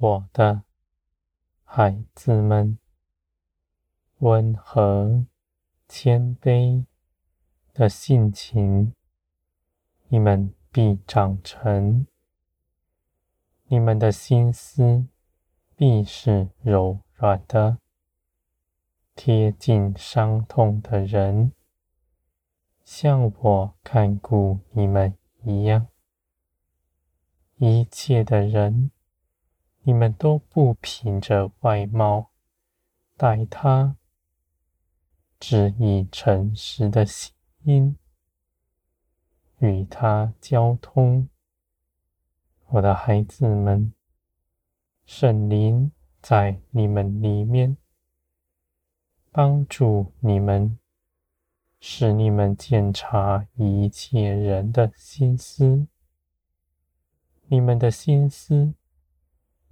我的孩子们，温和谦卑的性情，你们必长成；你们的心思必是柔软的，贴近伤痛的人，像我看顾你们一样。一切的人，你们都不凭着外貌待他，只以诚实的心与他交通。我的孩子们，圣灵在你们里面，帮助你们，使你们检查一切人的心思。你们的心思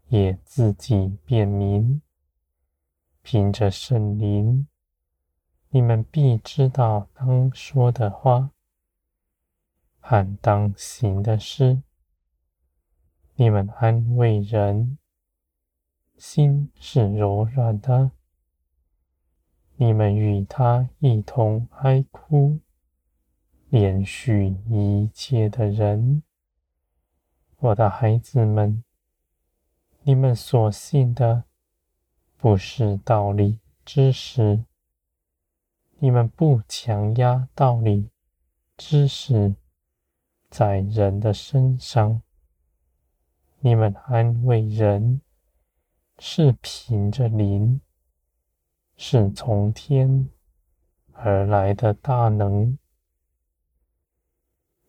也自己辨明，凭着圣灵，你们必知道当说的话和当行的事。你们安慰人，心是柔软的；你们与他一同哀哭，怜恤一切的人。我的孩子们，你们所信的不是道理知识，你们不强压道理知识在人的身上，你们安慰人是凭着灵，是从天而来的大能。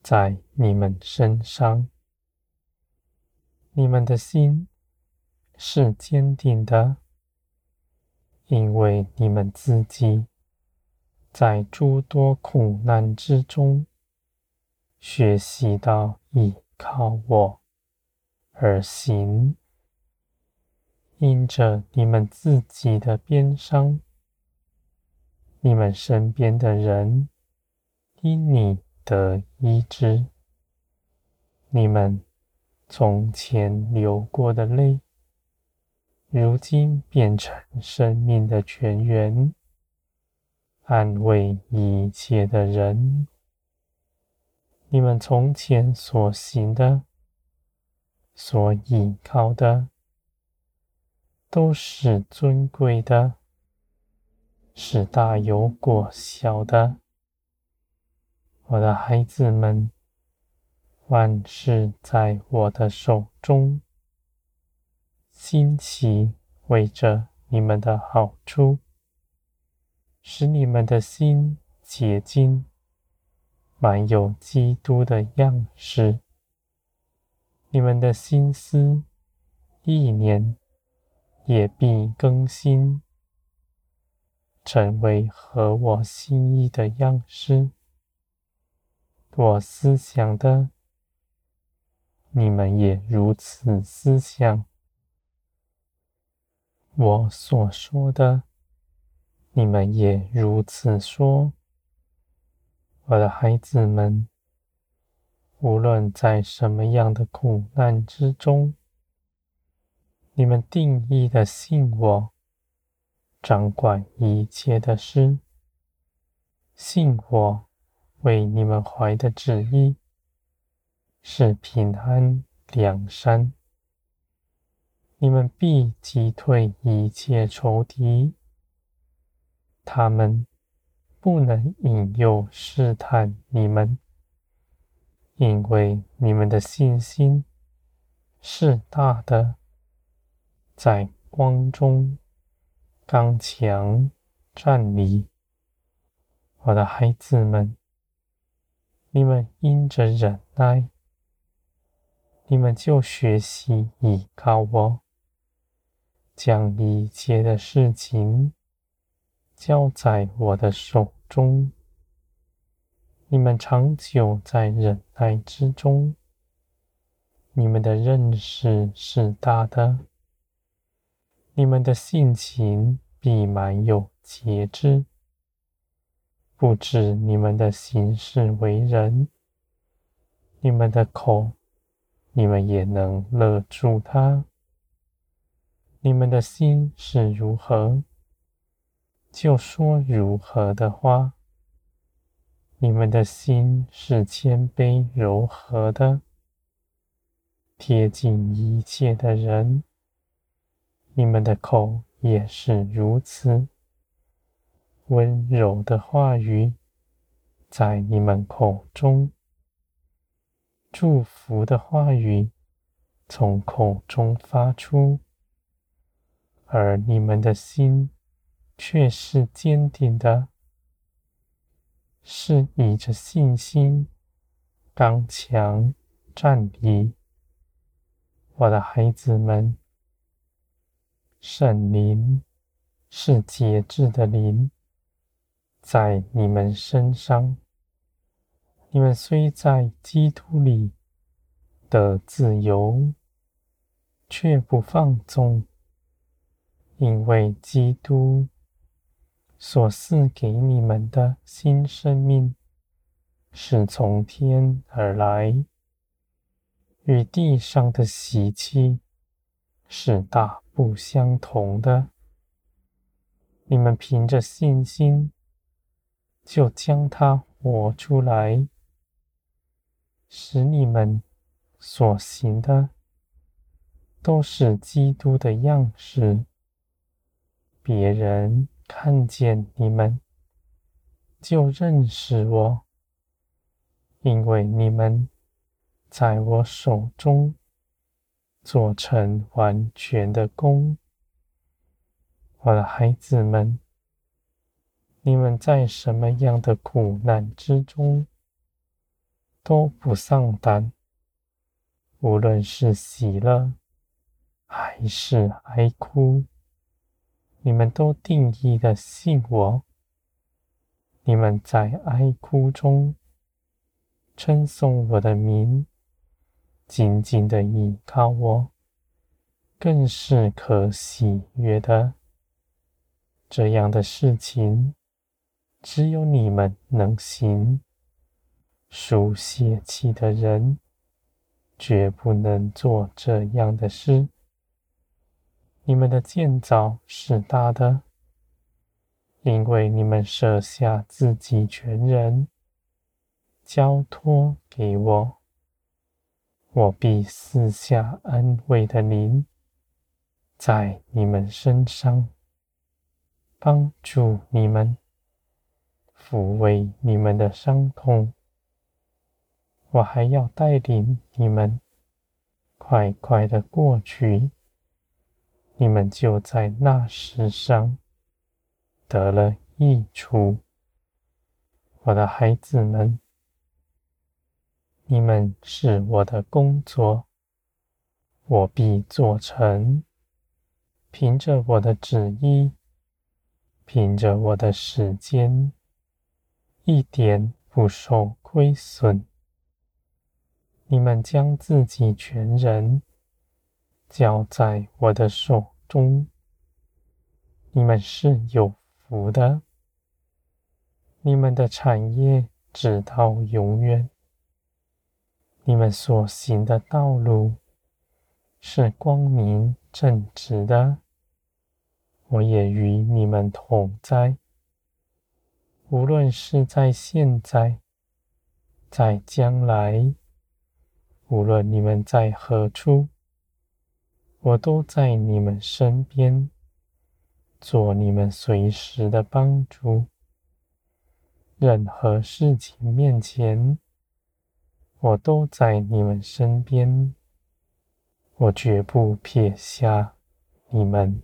在你们身上。你们的心是坚定的，因为你们自己在诸多苦难之中学习到倚靠我而行。因着你们自己的悲伤，你们身边的人因你得医治，你们。从前流过的泪，如今变成生命的泉源，安慰一切的人。你们从前所行的、所依靠的，都是尊贵的，是大有果效的，我的孩子们。万事在我的手中，新奇为着你们的好处，使你们的心洁净，满有基督的样式。你们的心思意念也必更新，成为合我心意的样式。我思想的。你们也如此思想，我所说的，你们也如此说。我的孩子们，无论在什么样的苦难之中，你们定义的信我，掌管一切的事，信我为你们怀的旨意。是平安良善，你们必击退一切仇敌，他们不能引诱试探你们，因为你们的信心是大的，在光中刚强站立。我的孩子们，你们因着忍耐。你们就学习倚靠我，将一切的事情交在我的手中。你们长久在忍耐之中，你们的认识是大的，你们的性情必满有节制，不止你们的行事为人，你们的口。你们也能勒住他，你们的心是如何，就说如何的话。你们的心是谦卑柔和的，贴近一切的人。你们的口也是如此，温柔的话语在你们口中，祝福的话语从口中发出，而你们的心却是坚定的。是以着信心刚强站立，我的孩子们，圣灵是节制的灵，在你们身上。你们虽在基督里的自由，却不放纵，因为基督。所赐给你们的新生命，是从天而来，与地上的习气是大不相同的。你们凭着信心，就将它活出来，使你们所行的都是基督的样式，别人。看见你们，就认识我，因为你们在我手中做成完全的工。我的孩子们，你们在什么样的苦难之中都不丧胆，无论是喜乐还是哀哭。你们都定义的信我，你们在哀哭中称颂我的名，紧紧的依靠我，更是可喜悦的。这样的事情，只有你们能行。属血气的人，绝不能做这样的事。你们的建造是大的，因为你们舍下自己全人，交托给我，我必赐下安慰的灵，在你们身上，帮助你们，抚慰你们的伤痛。我还要带领你们，快快的过去。你们就在那事上得了益处，我的孩子们，你们是我的工作，我必做成，凭着我的旨意，凭着我的时间，一点不受亏损。你们将自己全人。交在我的手中，你们是有福的。你们的产业直到永远，你们所行的道路是光明正直的。我也与你们同在，无论是在现在，在将来，无论你们在何处。我都在你们身边，做你们随时的帮助。任何事情面前，我都在你们身边。我绝不撇下你们。